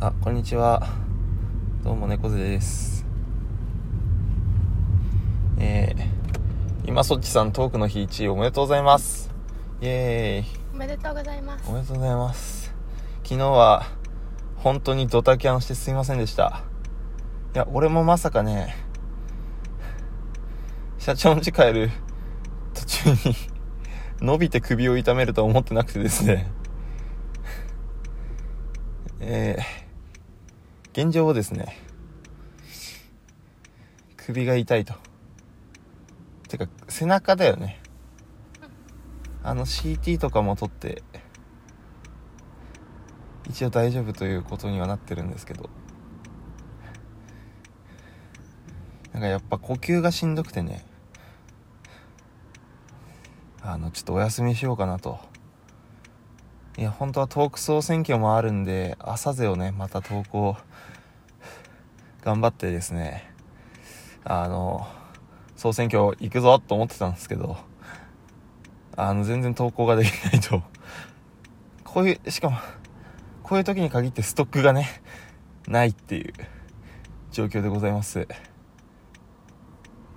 あ、こんにちは。どうも、猫背です。えー、今そっちさんトークの日1位おめでとうございます。イエーイ。おめでとうございますおめでとうございます。昨日は、本当にドタキャンしてすいませんでした。いや、俺もまさかね、社長の家帰る途中に、伸びて首を痛めるとは思ってなくてですね。えー、現状をですね、首が痛いと。てか、背中だよね。あの CT とかも取って、一応大丈夫ということにはなってるんですけど。なんかやっぱ呼吸がしんどくてね、あの、ちょっとお休みしようかなと。いや、本当はトーク総選挙もあるんで、朝勢をね、また投稿、頑張ってですね、あの、総選挙行くぞと思ってたんですけど、あの、全然投稿ができないと。こういう、しかも、こういう時に限ってストックがね、ないっていう状況でございます。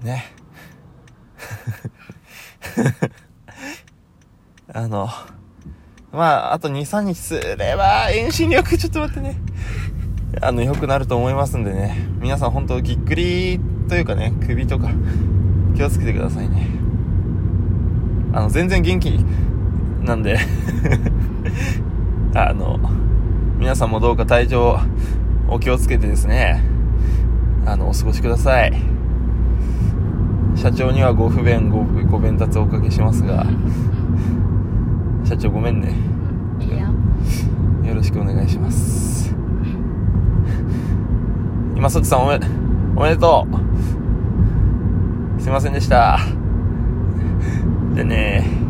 ね。あの、まあ、あと2、3日すれば、遠心力、ちょっと待ってね。あの、良くなると思いますんでね。皆さん本当ぎっくりというかね、首とか、気をつけてくださいね。あの、全然元気なんで、あの、皆さんもどうか体調お気をつけてですね、あの、お過ごしください。社長にはご不便ご、ご鞭達をおかけしますが、社長ごめんね。いいよよろしくお願いします。今そっちさんおめ、おめでとう。すいませんでした。でね